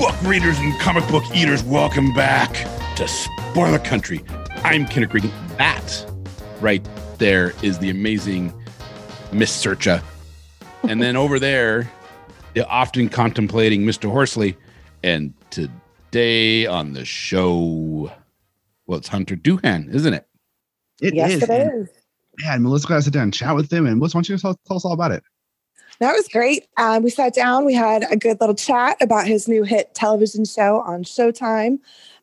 Book readers and comic book eaters, welcome back to Spoiler Country. I'm Kenric Regan. That right there is the amazing Miss Sercia. And then over there, the often contemplating Mr. Horsley. And today on the show, well, it's Hunter Doohan, isn't it? It yes, is. it And- Yeah, and Melissa got to sit down and chat with them. And Melissa, why don't you tell, tell us all about it? That was great. Um, we sat down, we had a good little chat about his new hit television show on Showtime.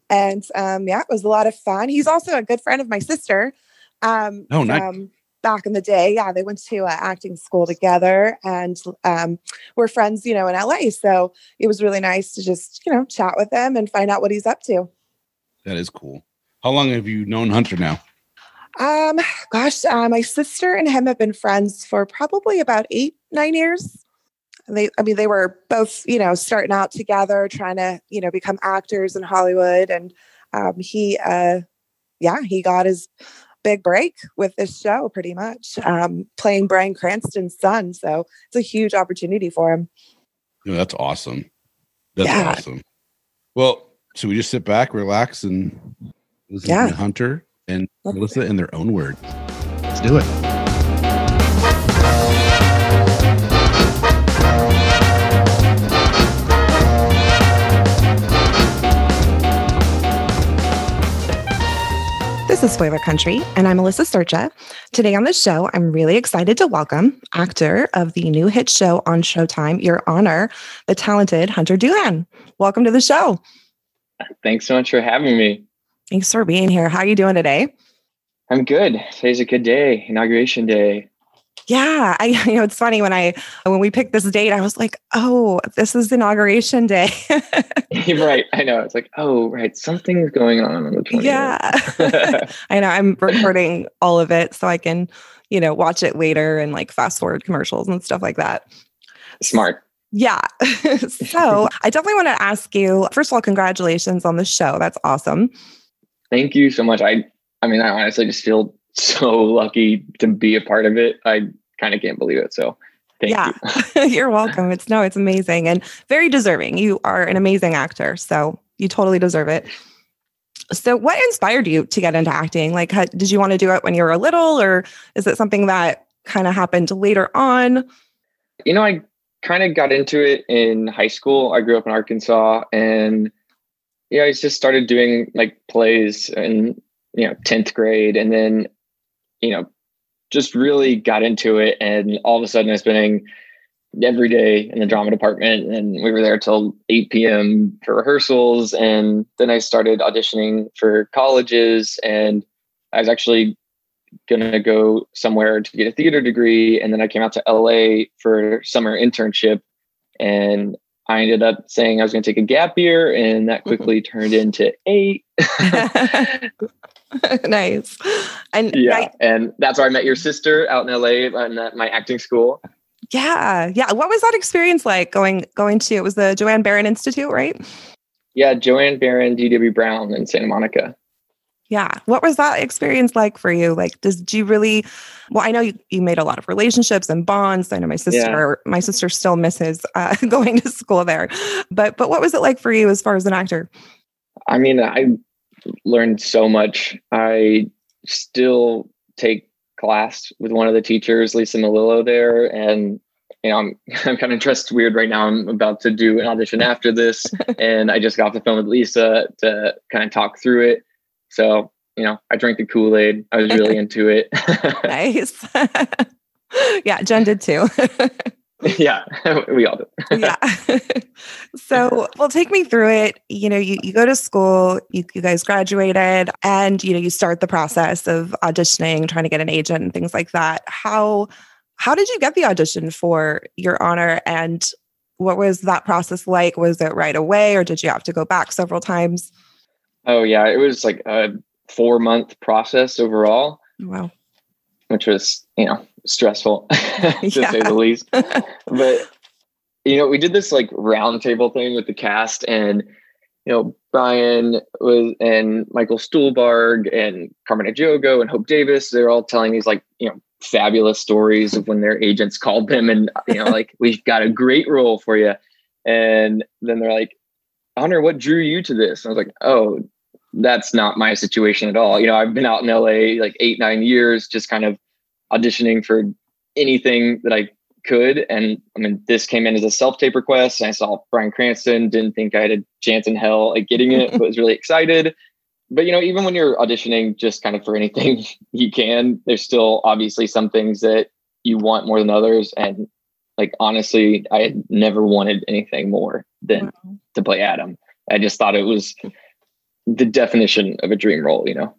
And um, yeah, it was a lot of fun. He's also a good friend of my sister. Um, Oh, nice. back in the day. Yeah, they went to uh, acting school together and um, we're friends, you know, in LA. So it was really nice to just, you know, chat with him and find out what he's up to. That is cool. How long have you known Hunter now? Um, gosh, uh, my sister and him have been friends for probably about eight, nine years. They, I mean, they were both, you know, starting out together, trying to, you know, become actors in Hollywood. And um, he, uh, yeah, he got his big break with this show, pretty much, um, playing Bryan Cranston's son. So it's a huge opportunity for him. Yeah, that's awesome. That's Yeah. awesome. Well, should we just sit back, relax, and listen Yeah. to Hunter and Let's- Melissa in their own words? Let's do it. This is Spoiler Country, and I'm Melissa Sercia. Today on the show, I'm really excited to welcome actor of the new hit show on Showtime, Your Honor, the talented Hunter Doohan. Welcome to the show. Thanks so much for having me. Thanks for being here. How are you doing today? I'm good. Today's a good day, inauguration day. Yeah, I you know it's funny when I when we picked this date, I was like, oh, this is inauguration day. right. I know. It's like, oh, right. Something's going on on the 20th. yeah, I know. I'm recording all of it so I can you know watch it later and like fast forward commercials and stuff like that. Smart. Yeah. so I definitely want to ask you, first of all, congratulations on the show. That's awesome. Thank you so much. I I mean, I honestly just feel so lucky to be a part of it. I kind of can't believe it. So thank yeah. you. You're welcome. It's no, it's amazing and very deserving. You are an amazing actor. So you totally deserve it. So what inspired you to get into acting? Like, how, did you want to do it when you were little or is it something that kind of happened later on? You know, I kind of got into it in high school. I grew up in Arkansas and yeah, I just started doing like plays in, you know, 10th grade and then, you know, just really got into it. And all of a sudden I was spending every day in the drama department and we were there till 8 p.m. for rehearsals. And then I started auditioning for colleges and I was actually gonna go somewhere to get a theater degree and then i came out to la for summer internship and i ended up saying i was going to take a gap year and that mm-hmm. quickly turned into eight nice. And yeah I- and that's where i met your sister out in la and uh, at my acting school yeah, yeah. What was that experience like going going to it was the Joanne Baron Institute, right? yeah joanne baron dw brown in santa monica Yeah. What was that experience like for you? Like, does, did you really, well, I know you, you made a lot of relationships and bonds. I know my sister, my sister still misses uh, going to school there, but, but what was it like for you as far as an actor? I mean, I learned so much. I still take class with one of the teachers, Lisa Malillo there, and you know, I'm I'm kind of dressed weird right now. I'm about to do an audition after this, and I just got off the phone with Lisa to kind of talk through it. So, you know, I drank the Kool Aid. I was really into it. nice. yeah, Jen did too. yeah, we all did. yeah. so, well, take me through it. You know, you, you go to school, you, you guys graduated, and, you know, you start the process of auditioning, trying to get an agent and things like that. How, how did you get the audition for your honor and what was that process like? Was it right away or did you have to go back several times? Oh yeah, it was like a four month process overall. Wow. Which was, you know, stressful to say the least. but you know, we did this like roundtable thing with the cast and you know, Bryan was and Michael Stuhlbarg and Carmen Ejogo and Hope Davis, they're all telling these like, you know, fabulous stories of when their agents called them and you know, like, we've got a great role for you. And then they're like, Hunter, what drew you to this? And I was like, oh, that's not my situation at all. You know, I've been out in LA like eight, nine years, just kind of auditioning for anything that I could. And I mean, this came in as a self tape request. And I saw Bryan Cranston, didn't think I had a chance in hell at getting it, but was really excited. But, you know, even when you're auditioning just kind of for anything you can, there's still obviously some things that you want more than others. And like, honestly, I had never wanted anything more than wow. to play Adam. I just thought it was the definition of a dream role, you know?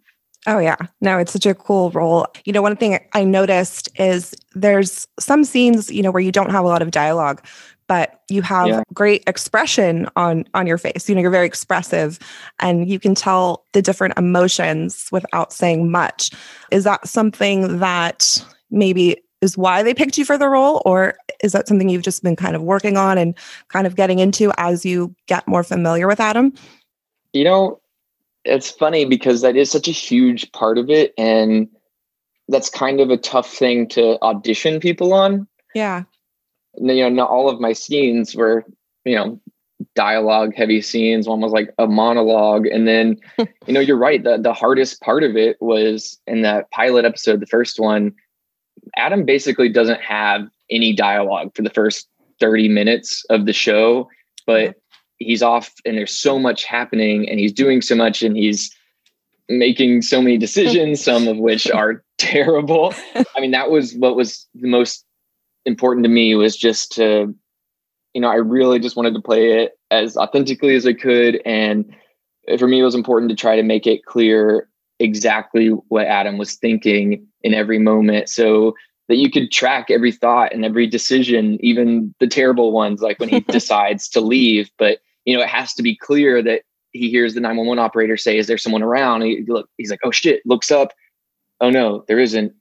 Oh, yeah. No, it's such a cool role. You know, one thing I noticed is there's some scenes, you know, where you don't have a lot of dialogue, but you have yeah. great expression on on your face. You know, you're very expressive and you can tell the different emotions without saying much. Is that something that maybe is why they picked you for the role or is that something you've just been kind of working on and kind of getting into as you get more familiar with Adam? You know, it's funny because that is such a huge part of it and that's kind of a tough thing to audition people on. Yeah. You know not all of my scenes were you know dialogue heavy scenes one was like a monologue and then you know you're right the, the hardest part of it was in that pilot episode the first one adam basically doesn't have any dialogue for the first 30 minutes of the show but he's off and there's so much happening and he's doing so much and he's making so many decisions, some of which are terrible. I mean, that was what was the most important to me was just to, you know, I really just wanted to play it as authentically as I could. And for me, it was important to try to make it clear exactly what Adam was thinking in every moment. So that you could track every thought and every decision, even the terrible ones, like when he decides to leave. But you know, it has to be clear that he hears the 911 operator say, is there someone around? He look, he's like, oh shit, looks up. Oh no, there isn't.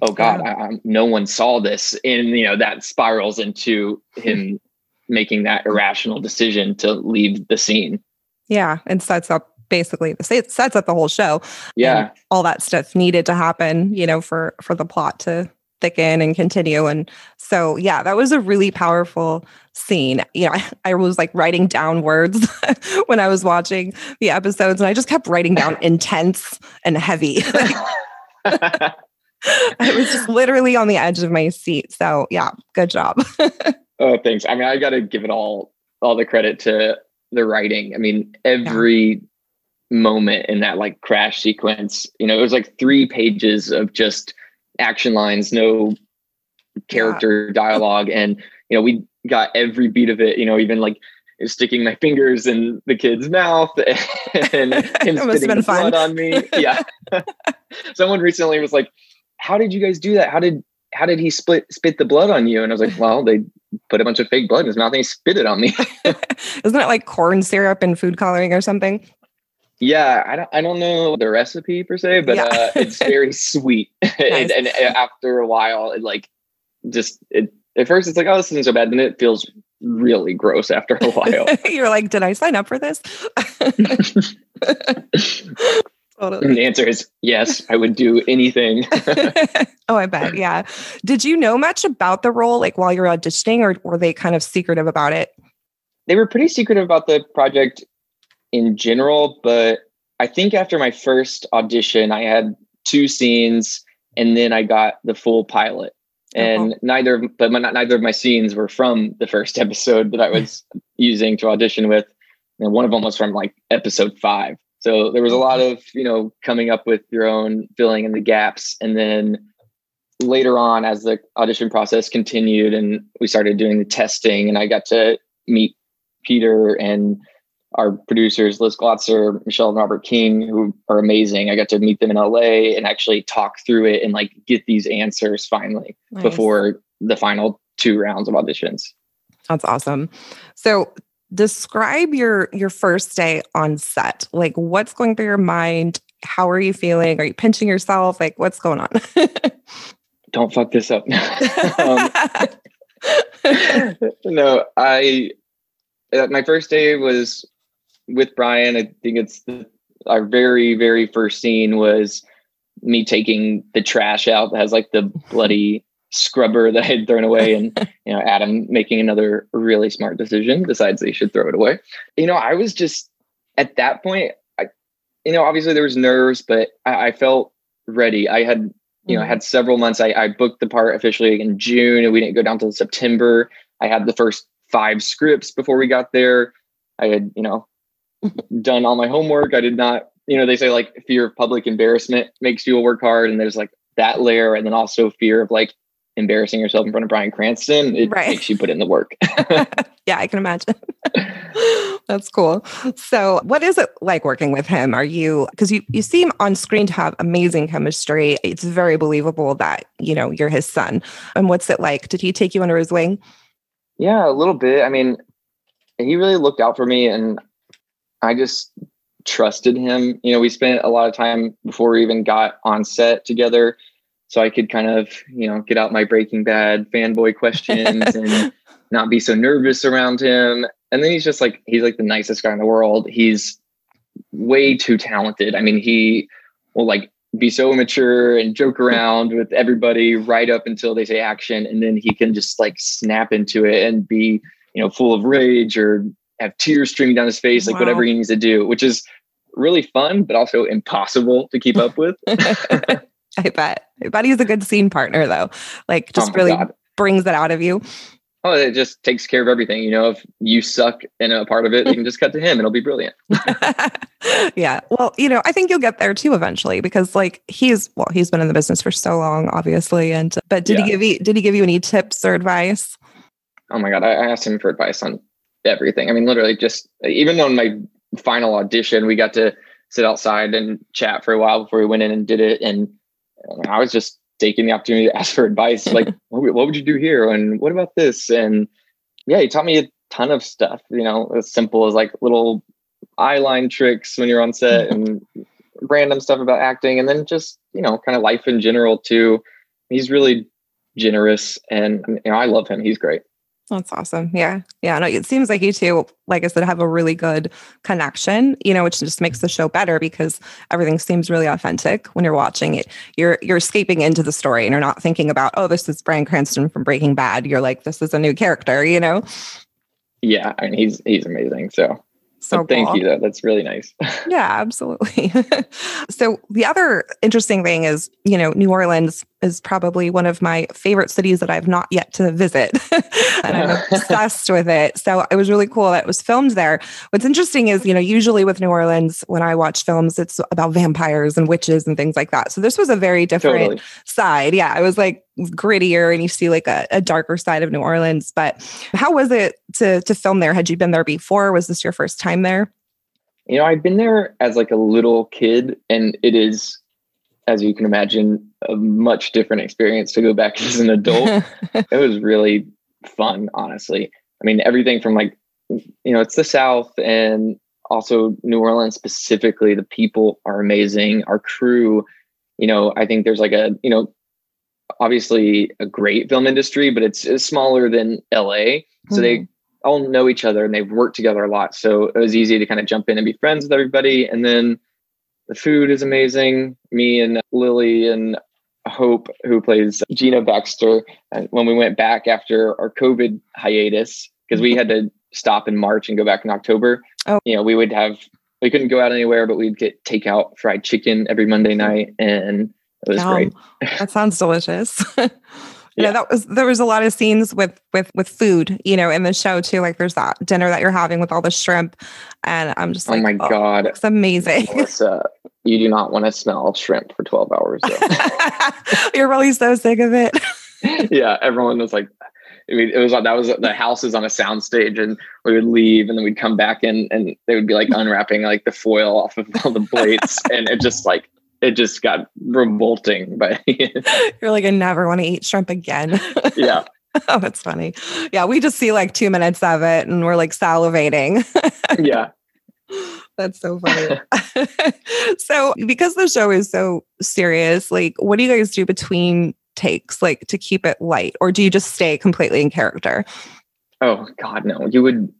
Oh God, I, I, no one saw this. And, you know, that spirals into him making that irrational decision to leave the scene. Yeah. And sets up basically the sets up the whole show. Yeah. all that stuff needed to happen, you know, for, for the plot to thicken and continue. And so, yeah, that was a really powerful scene. You know, I, I was like writing down words when I was watching the episodes, and I just kept writing down intense and heavy. I was just literally on the edge of my seat. So, yeah, good job. oh, thanks. I mean, I got to give it all all the credit to the writing. I mean, every yeah. moment in that like crash sequence, you know, it was like three pages of just action lines, no character yeah. dialogue. And, you know, we got every beat of it, you know, even like sticking my fingers in the kid's mouth and him spitting the fun. blood on me. Yeah. Someone recently was like, how did you guys do that? How did, how did he split, spit the blood on you? And I was like, well, they put a bunch of fake blood in his mouth and he spit it on me. Isn't it like corn syrup and food coloring or something? Yeah, I don't, I don't know the recipe per se, but yeah. uh, it's very sweet. and, and, after a while, it like just it at first it's like, oh, this isn't so bad. Then it feels really gross after a while. You're like, did I sign up for this? totally. the answer is yes, I would do anything. oh, I bet. Yeah. Did you know much about the role like while you're auditioning or were they kind of secretive about it? They were pretty secretive about the project in general, but I think after my first audition, I had two scenes and then I got the full pilot. and Uh-huh. neither but my, neither of my scenes were from the first episode that I was using to audition with. And one of them was from like episode five. So there was a lot of you know coming up with your own filling in the gaps, and then later on as the audition process continued and we started doing the testing, and I got to meet Peter and our producers Liz Glotzer, Michelle and Robert King, who are amazing. I got to meet them in LA and actually talk through it and like get these answers finally Nice. before the final two rounds of auditions. That's awesome. So describe your your first day on set. Like what's going through your mind? How are you feeling? Are you pinching yourself? Like what's going on? Don't fuck this up. um, no, I uh, my first day was with Bryan. I think it's the, our very very first scene was me taking the trash out that has like the bloody scrubber that I had thrown away, and you know Adam making another really smart decision, decides they should throw it away. You know, I was just at that point. I, you know, obviously there was nerves, but I, I felt ready. I had you know, I had several months. I, I booked the part officially in June and we didn't go down till September. I had the first five scripts before we got there. I had, you know, done all my homework. I did not, you know, they say like fear of public embarrassment makes you work hard. And there's like that layer. And then also fear of like embarrassing yourself in front of Bryan Cranston. It Right. makes you put in the work. yeah, I can imagine. That's cool. So, what is it like working with him? Are you because you you seem on screen to have amazing chemistry. It's very believable that, you know, you're his son. And what's it like? Did he take you under his wing? Yeah, a little bit. I mean, he really looked out for me and I just trusted him. You know, we spent a lot of time before we even got on set together. So I could kind of, you know, get out my Breaking Bad fanboy questions and not be so nervous around him. And then he's just like, he's like the nicest guy in the world. He's way too talented. I mean, he will like be so immature and joke around with everybody right up until they say action. And then he can just like snap into it and be, you know, full of rage or have tears streaming down his face, like Wow. whatever he needs to do, which is really fun, but also impossible to keep up with. I bet. I bet he's a good scene partner though. Like just Oh really God. brings that out of you. Oh, it just takes care of everything. You know, if you suck in a part of it, you can just cut to him and it'll be brilliant. yeah. Well, you know, I think you'll get there too eventually because like he's well, he's been in the business for so long, obviously. And but did Yeah. he give you did he give you any tips or advice? Oh my God. I asked him for advice on everything. I mean, literally just even on my final audition, we got to sit outside and chat for a while before we went in and did it. And I was just taking the opportunity to ask for advice. Like, what, would- what would you do here? And what about this? And yeah, he taught me a ton of stuff, you know, as simple as like little eye line tricks when you're on set and random stuff about acting. And then just, you know, kind of life in general too. He's really generous and you know, I love him. He's great. That's awesome. Yeah. Yeah. No, it seems like you two, like I said, have a really good connection, you know, which just makes the show better because everything seems really authentic when you're watching it. You're you're escaping into the story and you're not thinking about, oh, this is Bryan Cranston from Breaking Bad. You're like, this is a new character, you know? Yeah, I mean he's he's amazing. So, So thank cool. you. Though that's really nice. Yeah, absolutely. so the other interesting thing is, you know, New Orleans is probably one of my favorite cities that I've not yet to visit. and I'm obsessed with it. So it was really cool that it was filmed there. What's interesting is, you know, usually with New Orleans, when I watch films, it's about vampires and witches and things like that. So this was a very different totally. side. Yeah, it was like grittier and you see like a, a darker side of New Orleans. But how was it to to film there? Had you been there before? Was this your first time there? You know, I've been there as like a little kid, and it is, as you can imagine, a much different experience to go back as an adult. it was really fun, honestly. I mean, everything from like, you know, it's the South and also New Orleans specifically. The people are amazing. Our crew, you know, I think there's like a, you know, obviously a great film industry, but it's, it's smaller than LA. So they hmm. all know each other and they've worked together a lot. So it was easy to kind of jump in and be friends with everybody. And then the food is amazing. Me and Lily and Hope, who plays Gina Baxter, and when we went back after our COVID hiatus, because we had to stop in March and go back in October. Oh. You know, we would have we couldn't go out anywhere, but we'd get takeout fried chicken every Monday night, and it was Yum. great. That sounds delicious. you Yeah. know that was there was a lot of scenes with with with food you know in the show too like there's that dinner that you're having with all the shrimp and i'm just like, Oh like my oh, God. it's amazing Melissa, you do not want to smell shrimp for 12 hours. You're really so sick of it yeah, everyone was like, I mean, it was like that was the house is on a soundstage, and we would leave, and then we'd come back in, and they would be like unwrapping like the foil off of all the plates, and it just like it just got revolting. But you're like i never want to eat shrimp again yeah, oh that's funny yeah we just see like two minutes of it and we're like salivating yeah. That's so funny. so, because the show is so serious, like, what do you guys do between takes, like, to keep it light, or do you just stay completely in character? Oh God, no! You would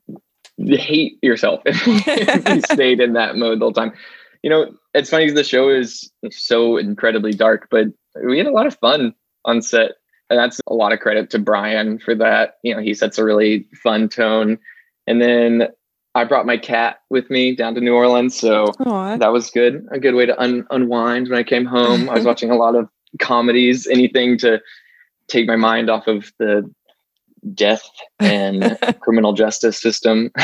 hate yourself if you stayed in that mode the whole time. You know, it's funny the show is so incredibly dark, but we had a lot of fun on set, and that's a lot of credit to Bryan for that. You know, he sets a really fun tone, and then I brought my cat with me down to New Orleans, so Aw. that was good. A good way to un- unwind when I came home. I was watching a lot of comedies, anything to take my mind off of the death and criminal justice system.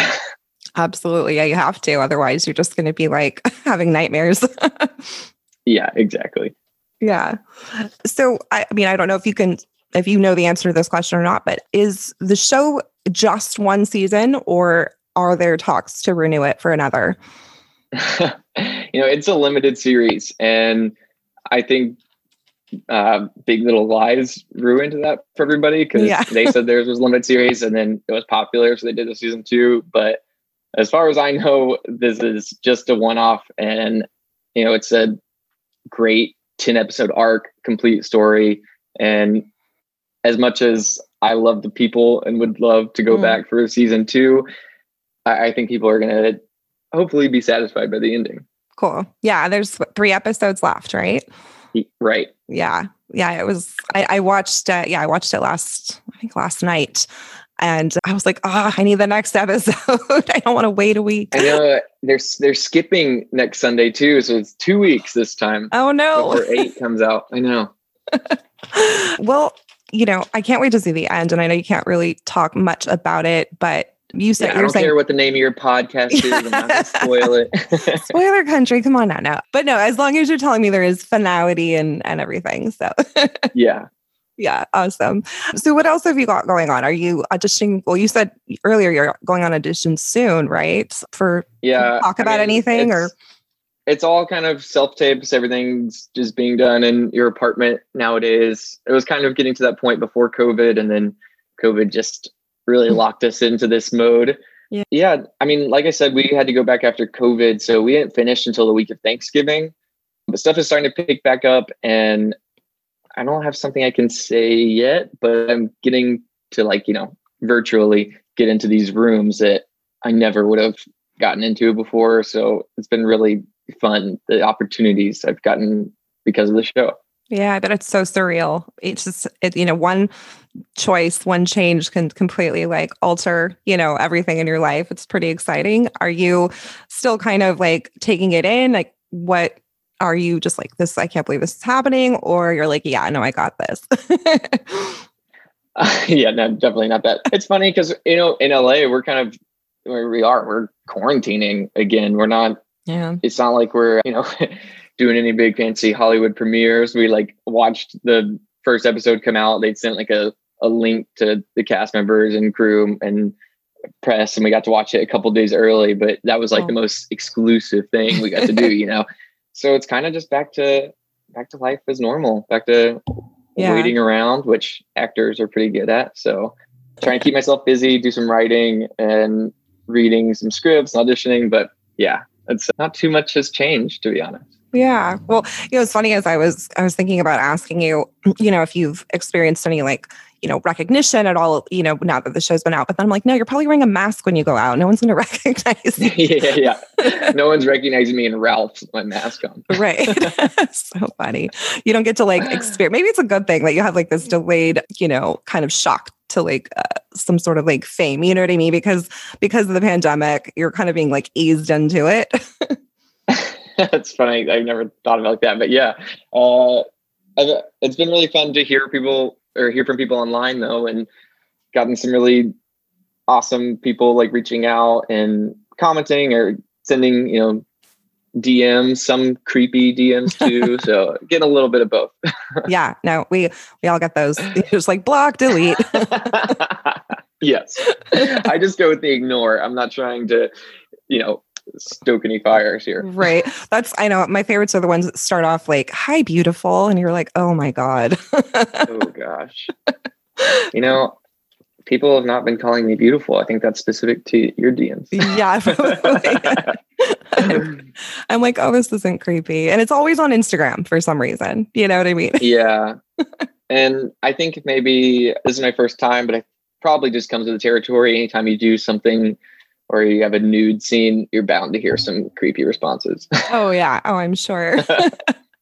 Absolutely. Yeah, you have to. Otherwise, you're just going to be like having nightmares. yeah, exactly. yeah. So, I, I mean, I don't know if you can, if you know the answer to this question or not, but is the show just one season or are there talks to renew it for another? you know, it's a limited series, and I think uh, Big Little Lies ruined that for everybody because Yeah. they said theirs was limited series, and then it was popular, so they did the season two. But as far as I know, this is just a one-off, and you know, it's a great ten episode arc, complete story, and as much as I love the people and would love to go Mm. back for a season two, I, I think people are gonna hopefully be satisfied by the ending. Cool. Yeah. There's three episodes left, right? Right. yeah yeah it was i, I watched uh, yeah i watched it last i think last night and i was like oh i need the next episode i don't want to wait a week I know they're they're skipping next Sunday too, so it's two weeks this time oh no before eight comes out. I know. well you know i can't wait to see the end and i know you can't really talk much about it but you said Yeah, I don't saying care what the name of your podcast is. I'm not gonna spoil it. spoiler country come on now no but no as long as you're telling me there is finality and and everything so yeah. Yeah, awesome. So, what else have you got going on? Are you auditioning? Well, you said earlier you're going on audition soon, right? For Yeah. talk I about mean, anything, or it's- it's all kind of self tapes. Everything's just being done in your apartment nowadays. It was kind of getting to that point before COVID, and then COVID just really mm. locked us into this mode. Yeah. Yeah. I mean, like I said, we had to go back after COVID, so we didn't finish until the week of Thanksgiving. But stuff is starting to pick back up, and I don't have something I can say yet, but I'm getting to like, you know, virtually get into these rooms that I never would have gotten into before. So it's been really fun. The opportunities I've gotten because of the show. yeah, I bet it's so surreal. It's just it, you know, one choice, one change can completely like alter, you know, everything in your life. It's pretty exciting. Are you still kind of like taking it in? Like, what are you just like this? I can't believe this is happening, or you're like, yeah, no, I got this. yeah, no, definitely not that. It's funny because you know in LA we're kind of where we are. We're quarantining again. We're not. yeah, It's not like we're you know doing any big fancy Hollywood premieres. We like watched the first episode come out. They sent like a a link to the cast members and crew and press, and we got to watch it a couple days early. But that was like Oh. the most exclusive thing we got to do. You know, so it's kind of just back to back to life as normal. Back to Yeah. waiting around, which actors are pretty good at. So trying to keep myself busy, do some writing and reading some scripts, auditioning. But yeah, it's not too much has changed to be honest. Yeah. Well, you know, it's funny as I was I was thinking about asking you, you know, if you've experienced any like, you know, recognition at all, you know, now that the show's been out. But then I'm like, no, you're probably wearing a mask when you go out. No one's gonna recognize you. yeah, yeah. No one's recognizing me in Ralph with my mask on. Right. so funny. You don't get to like experience maybe it's a good thing that you have like this delayed, you know, kind of shock to like uh, some sort of like fame. You know what I mean? Because because of the pandemic, you're kind of being like eased into it. That's funny. I've never thought of it like that, but yeah, uh, I've- it's been really fun to hear people or hear from people online though, and gotten some really awesome people like reaching out and commenting or sending, you know, DMs, some creepy DMs too. so getting a little bit of both. yeah, no, we we all get those. Just like block, delete. yes. I just go with the ignore. I'm not trying to, you know, stoke any fires here. Right. That's I know my favorites are the ones that start off like, hi, beautiful. And you're like, oh my God. oh gosh. You know, people have not been calling me beautiful. I think that's specific to your DMs. Yeah. I'm like, oh, this isn't creepy. And it's always on Instagram for some reason. You know what I mean? Yeah. and I think maybe this is my first time, but I probably just comes with the territory. Anytime you do something or you have a nude scene, you're bound to hear some creepy responses. oh yeah. Oh, I'm sure.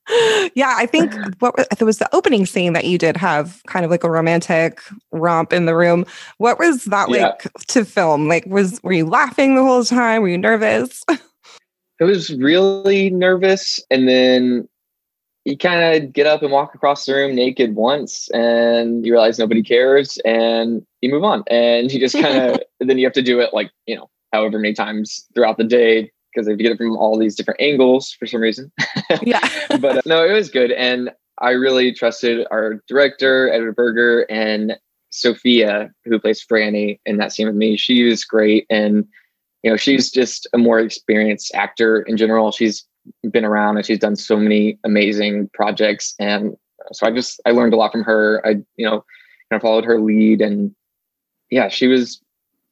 yeah, I think what it was the opening scene that you did have kind of like a romantic romp in the room. What was that yeah. like to film? Like, was were you laughing the whole time? Were you nervous? I was really nervous, and then you kind of get up and walk across the room naked once, and you realize nobody cares, and you move on, and you just kind of then you have to do it like you know however many times throughout the day because they get it from all these different angles for some reason. Yeah. but uh, no, it was good. And I really trusted our director, Edward Berger, and Sofia, who plays Franny in that scene with me. She was great. And, you know, she's just a more experienced actor in general. She's been around and she's done so many amazing projects. And so I just, I learned a lot from her. I, you know, kind of followed her lead. And yeah, she was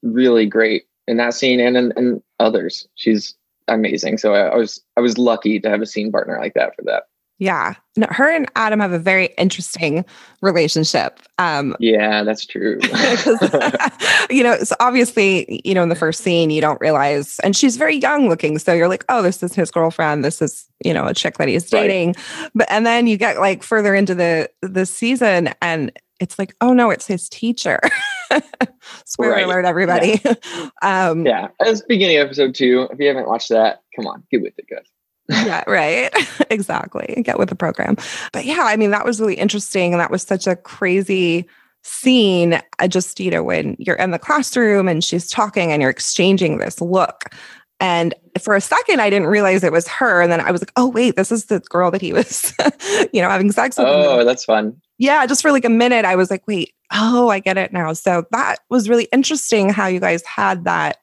really great in that scene and in, in others. She's amazing. So I, I was I was lucky to have a scene partner like that for that. Yeah. No, her and Adam have a very interesting relationship. Um, yeah, that's true. you know, so obviously, you know, in the first scene, you don't realize, and she's very young looking. So you're like, oh, this is his girlfriend. This is, you know, a chick that he's dating. Right. But, and then you get like further into the, the season and it's like, oh no, it's his teacher. Spoiler right. alert, everybody. Yeah. um, yeah, as beginning episode two. If you haven't watched that, come on, get with it, guys. yeah, right. exactly. Get with the program. But yeah, I mean, that was really interesting. And that was such a crazy scene. I just, you know, when you're in the classroom and she's talking and you're exchanging this look. And for a second, I didn't realize it was her. And then I was like, oh, wait, this is the girl that he was, you know, having sex with. Oh, that's fun. Yeah. Just for like a minute, I was like, wait, oh, I get it now. So that was really interesting how you guys had that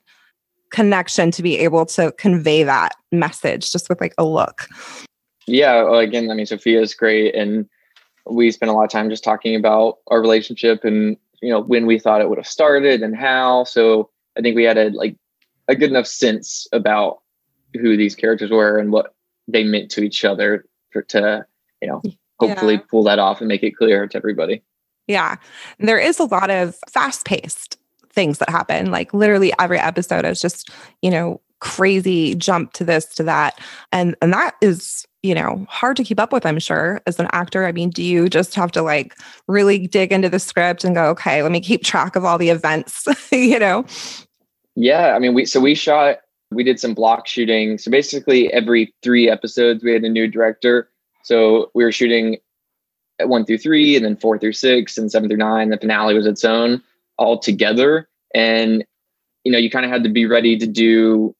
connection to be able to convey that message just with like a look. Yeah. Again, I mean, Sofia is great. And we spent a lot of time just talking about our relationship and, you know, when we thought it would have started and how. So I think we had a like a good enough sense about who these characters were and what they meant to each other for to you know hopefully yeah. pull that off and make it clear to everybody yeah there is a lot of fast paced things that happen like literally every episode is just you know crazy jump to this to that and and that is you know hard to keep up with i'm sure as an actor i mean do you just have to like really dig into the script and go okay let me keep track of all the events you know yeah, I mean, we so we shot, we did some block shooting. So basically, every three episodes, we had a new director. So we were shooting at one through three, and then four through six, and seven through nine. The finale was its own all together, and you know, you kind of had to be ready to do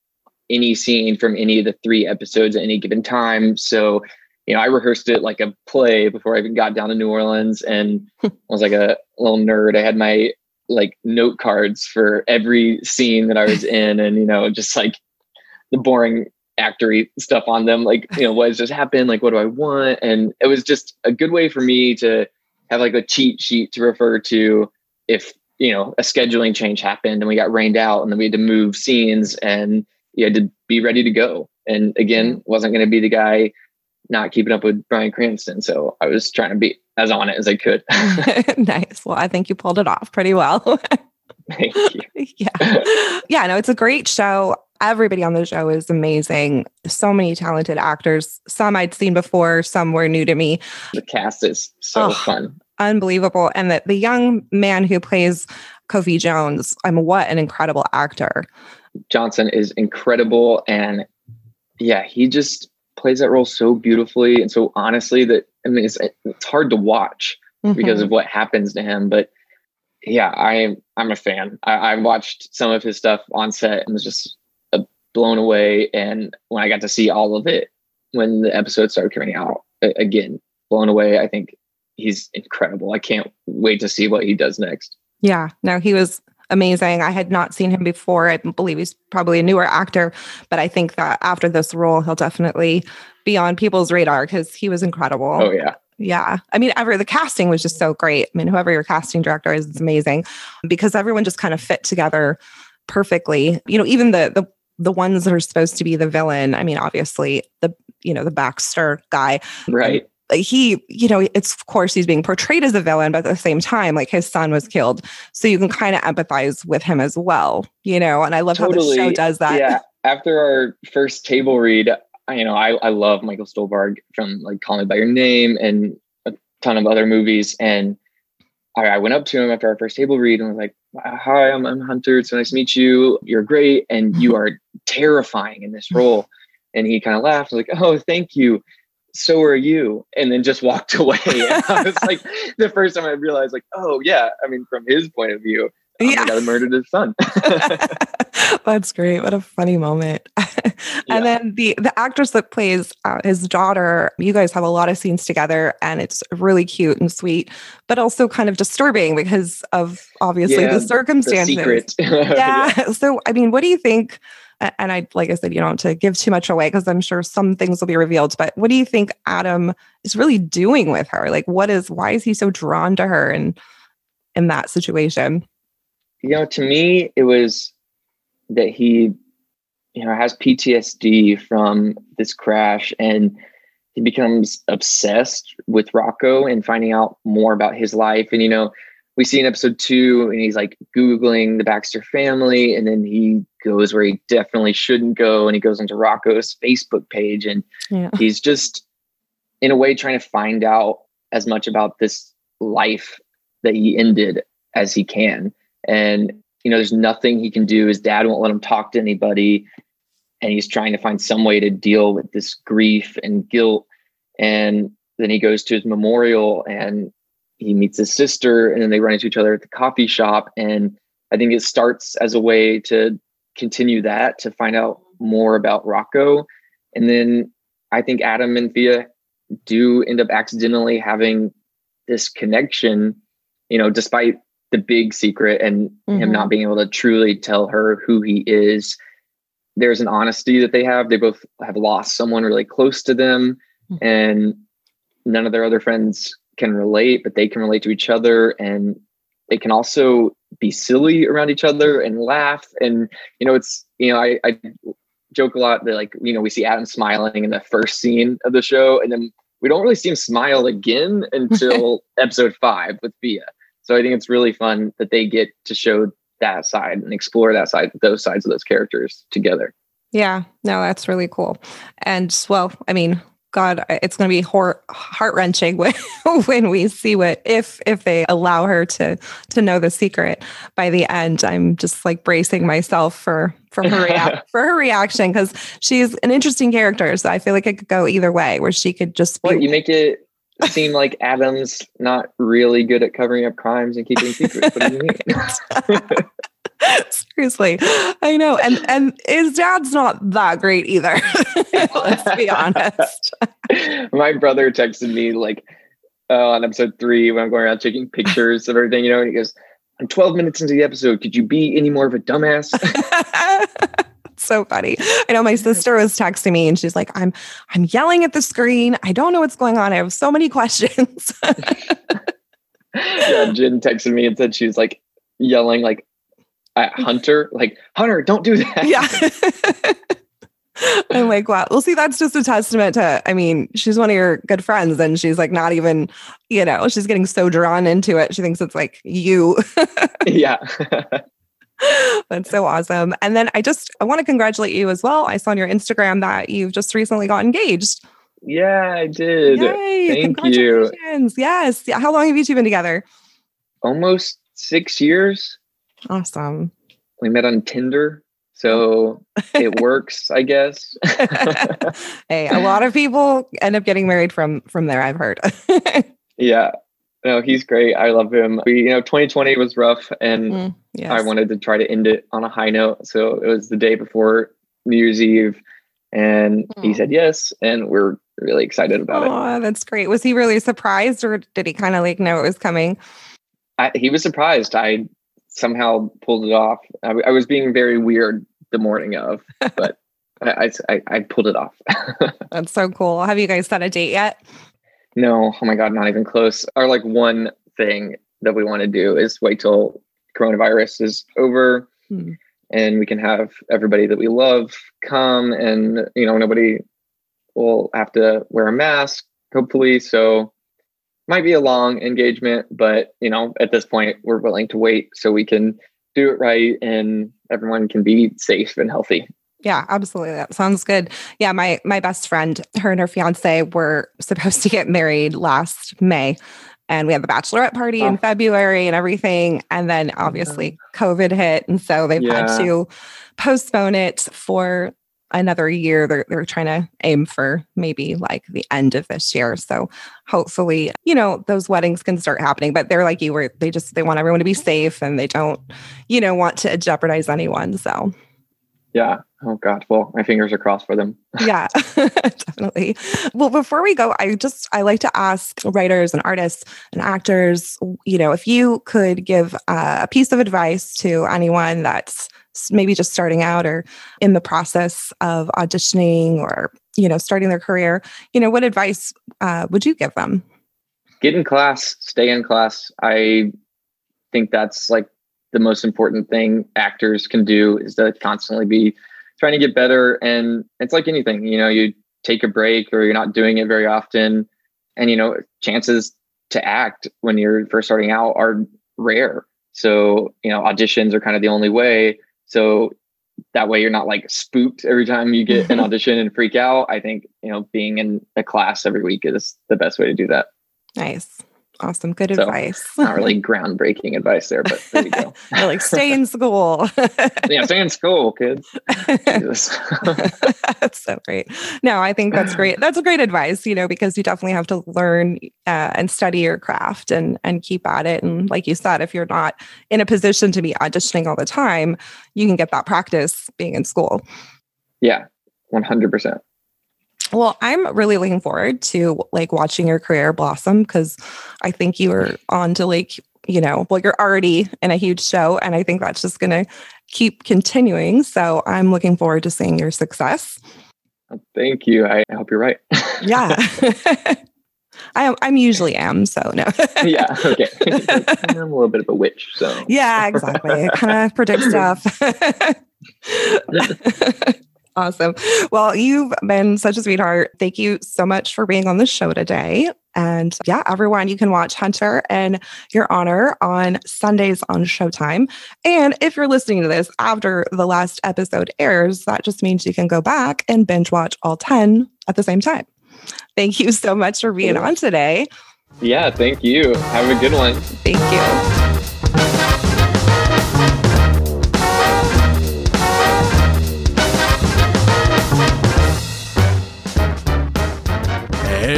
any scene from any of the three episodes at any given time. So you know, I rehearsed it like a play before I even got down to New Orleans and hmm. I was like a little nerd. I had my like note cards for every scene that I was in, and you know, just like the boring actory stuff on them. Like, you know, what has just happened? Like, what do I want? And it was just a good way for me to have like a cheat sheet to refer to if you know a scheduling change happened and we got rained out and then we had to move scenes and you had to be ready to go. And again, wasn't going to be the guy not keeping up with Bryan Cranston. So I was trying to be as on it as I could. nice. Well, I think you pulled it off pretty well. Thank you. yeah. Yeah, no, it's a great show. Everybody on the show is amazing. So many talented actors. Some I'd seen before, some were new to me. The cast is so oh, fun. Unbelievable. And the, the young man who plays Kofi Jones, I'm mean, what an incredible actor. Johnson is incredible. And yeah, he just plays that role so beautifully and so honestly that I mean it's it's hard to watch. because Mhm. of what happens to him. But yeah, I'm I'm a fan. I, I watched some of his stuff on set and was just uh, blown away. And when I got to see all of it when the episode started coming out, again blown away. I think he's incredible. I can't wait to see what he does next. Yeah, no, he was amazing. I had not seen him before. I believe he's probably a newer actor, but I think that after this role, he'll definitely be on people's radar because he was incredible. Oh yeah, Yeah. I mean, ever the casting was just so great. I mean, whoever your casting director is, is amazing because everyone just kind of fit together perfectly. You know, even the the the ones that are supposed to be the villain. I mean, obviously the you know the Baxter guy. right. He, you know, it's of course he's being portrayed as a villain, but at the same time, like his son was killed, so you can kind of empathize with him as well. You know, and I love how the show does that. Yeah. After our first table read, you know, I, I love Michael Stuhlbarg from like Call Me by Your Name and a ton of other movies. And I, I went up to him after our first table read and was like, "Hi, I'm, I'm Hunter. It's so nice to meet you. You're great, and you are terrifying in this role." And he kind of laughed, like, "Oh, thank you." So are you, and then just walked away. And I was like, the first time I realized, like, oh yeah, I mean, from his point of view, Yeah. the that murdered his son. That's great. What a funny moment. Yeah. and then the the actress that plays uh, his daughter, you guys have a lot of scenes together and it's really cute and sweet, but also kind of disturbing because of obviously Yeah, the the circumstances. secret. Yeah. So, I mean, what do you think? And I, like I said, you don't have to give too much away because I'm sure some things will be revealed. But what do you think Adam is really doing with her? Like, what is, why is he so drawn to her and in that situation? You know, to me, it was that he, you know, has PTSD from this crash and he becomes obsessed with Rocco and finding out more about his life. And, you know, we see in episode two and he's like Googling the Baxter family and then he goes where he definitely shouldn't go and he goes onto Rocco's Facebook page and Yeah. he's just in a way trying to find out as much about this life that he ended as he can and you know there's nothing he can do. His dad won't let him talk to anybody. And he's trying to find some way to deal with this grief and guilt. And then he goes to his memorial and he meets his sister and then they run into each other at the coffee shop. And i think it starts as a way to continue that to find out more about rocco. And then i think adam and fia do end up accidentally having this connection you know despite the big secret and him Mhm. not being able to truly tell her who he is there's an honesty that they have they both have lost someone really close to them Mhm. and none of their other friends can relate but they can relate to each other and they can also be silly around each other and laugh and you know it's you know i, I joke a lot that like you know we see adam smiling in the first scene of the show and then we don't really see him smile again until episode five with Fia. So I think it's really fun that they get to show that side and explore that side, those sides of those characters together. Yeah, no, that's really cool. And well, I mean, God, it's going to be heart wrenching when when we see what if if they allow her to to know the secret by the end. I'm just like bracing myself for for her rea- for her reaction because she's an interesting character. So I feel like it could go either way, where she could just be What you make it seem like Adam's not really good at covering up crimes and keeping secrets. What do you mean? Seriously, I know, and and his dad's not that great either. Let's be honest. My brother texted me like uh, on episode three when I'm going around taking pictures of everything, you know, and he goes, I'm 12 minutes into the episode. Could you be any more of a dumbass? So funny. I know my sister was texting me and she's like, I'm I'm yelling at the screen. I don't know what's going on. I have so many questions. yeah, Jen texted me and said she was like yelling like at Hunter, like Hunter, don't do that. yeah. I'm like, wow. Well, see, that's just a testament to, I mean, she's one of your good friends and she's like not even, you know, she's getting so drawn into it. She thinks it's like you. yeah. That's so awesome. And then I just I want to congratulate you as well. I saw on your Instagram that you've just recently got engaged. yeah, I did. Yay! Thank you. Congratulations. Yes. Yeah. How long have you two been together? Almost six years. Awesome. We met on Tinder. So it works, I guess. hey, a lot of people end up getting married from from there, I've heard. yeah. No, he's great. I love him. We, you know, 2020 was rough, and Mm, yes. I wanted to try to end it on a high note. So it was the day before New Year's Eve, and he Mm. said yes, and we're really excited about it. Oh, that's great. Was he really surprised or did he kind of like know it was coming? I, he was surprised. I somehow pulled it off. I, I was being very weird the morning of, but I, I, I pulled it off. That's so cool. Have you guys set a date yet? No, oh my God, not even close. Our like one thing that we want to do is wait till coronavirus is over Hmm. and we can have everybody that we love come and, you know, nobody will have to wear a mask, hopefully. So might be a long engagement, but you know, at this point we're willing to wait so we can do it right and everyone can be safe and healthy. Yeah, absolutely. That sounds good. Yeah, my my best friend, her and her fiance were supposed to get married last May. And we had the bachelorette party in Oh. February and everything. And then obviously COVID hit. And so they've had to postpone it for another year. They're they're trying to aim for maybe like the end of this year. So hopefully, you know, those weddings can start happening. But they're like you were they just they want everyone to be safe and they don't, you know, want to jeopardize anyone. So Yeah. Oh God. Well, my fingers are crossed for them. yeah definitely well before we go i just i like to ask writers and artists and actors you know if you could give uh, a piece of advice to anyone that's maybe just starting out or in the process of auditioning or you know starting their career you know what advice uh, would you give them get in class, stay in class. I think that's like the most important thing actors can do is to constantly be trying to get better. And it's like anything, you know, you take a break or you're not doing it very often. And, you know, chances to act when you're first starting out are rare. So, you know, auditions are kind of the only way. So that way you're not like spooked every time you get an audition and freak out. I think, you know, being in a class every week is the best way to do that. nice awesome good So, advice not really groundbreaking advice there, but there you go. Like stay in school yeah, stay in school, kids. That's so great. No, I think that's great. That's a great advice, you know, because you definitely have to learn uh, and study your craft and and keep at it. And like you said, if you're not in a position to be auditioning all the time, you can get that practice being in school. yeah, one hundred percent. Well, I'm really looking forward to like watching your career blossom because I think you are mm-hmm. on to like, you know, well, you're already in a huge show, and I think that's just going to keep continuing. So I'm looking forward to seeing your success. Oh, thank you. I, hope you're right. Yeah. I am I'm usually am, so no. yeah. Okay. I'm a little bit of a witch, so yeah, exactly. kind of predict stuff. Awesome. Well, you've been such a sweetheart. Thank you so much for being on the show today. And yeah, everyone, you can watch Hunter and Your Honor on Sundays on Showtime. And if you're listening to this after the last episode airs, that just means you can go back and binge watch all 10 at the same time. Thank you so much for being on today. yeah. Thank you. Have a good one. Thank you.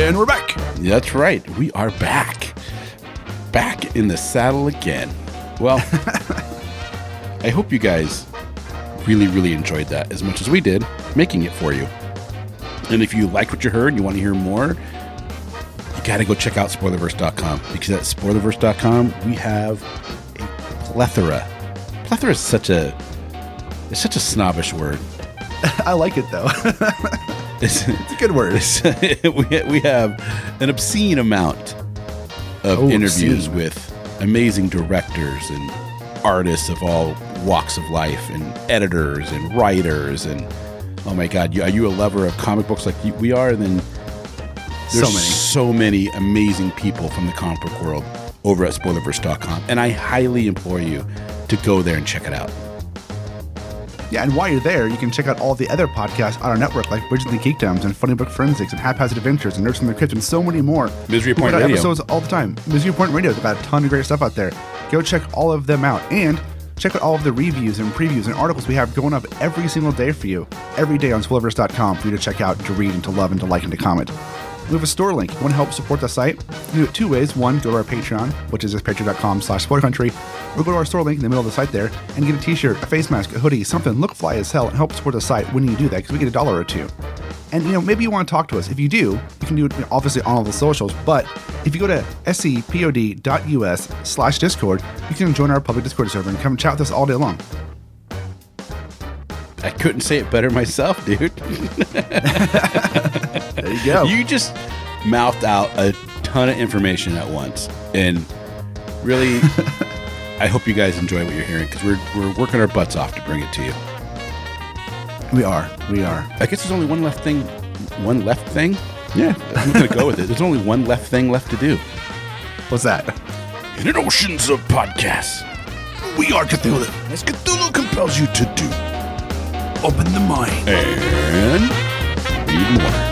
And we're back. That's right. We are back. Back in the saddle again. Well, I hope you guys really, really enjoyed that as much as we did making it for you. And if you like what you heard and you want to hear more, you got to go check out spoilerverse.com because at spoilerverse.com we have a plethora. Plethora is such a it's such a snobbish word. I like it though. It's, it's a good word. We, we have an obscene amount of Oh, interviews obscene. with amazing directors and artists of all walks of life and editors and writers and oh my god you, are you a lover of comic books like you, we are and then So there's many. so many amazing people from the comic book world over at spoilerverse.com and i highly implore you to go there and check it out Yeah, and while you're there, you can check out all the other podcasts on our network, like Bridget and Geekdoms and Funny Book Forensics and Haphazard Adventures and Nerds from the Crypt and so many more. misery point radio episodes all the time. Misery Point Radio's got a ton of great stuff out there. Go check all of them out and check out all of the reviews and previews and articles we have going up every single day for you. Every day on Spoilerverse.com for you to check out, to read, and to love, and to like, and to comment. We have a store link. You want to help support the site? You do it two ways. One, go to our Patreon, which is patreon.com slash spoilercountry, or go to our store link in the middle of the site there and get a t-shirt, a face mask, a hoodie, something look fly as hell and help support the site when you do that because we get a dollar or two. And you know, maybe you want to talk to us. If you do, you can do it obviously on all the socials. But if you go to scpod.us slash discord, you can join our public Discord server and come chat with us all day long. I couldn't say it better myself, dude. There you go. You just mouthed out a ton of information at once, and really, I hope you guys enjoy what you're hearing because we're we're working our butts off to bring it to you. we are. We are. I guess there's only one left thing, one left thing. Yeah, I'm gonna go with it. There's only one left thing left to do. What's that? In an oceans of podcasts, we are Cthulhu, as Cthulhu compels you to do. Open the mind and read more.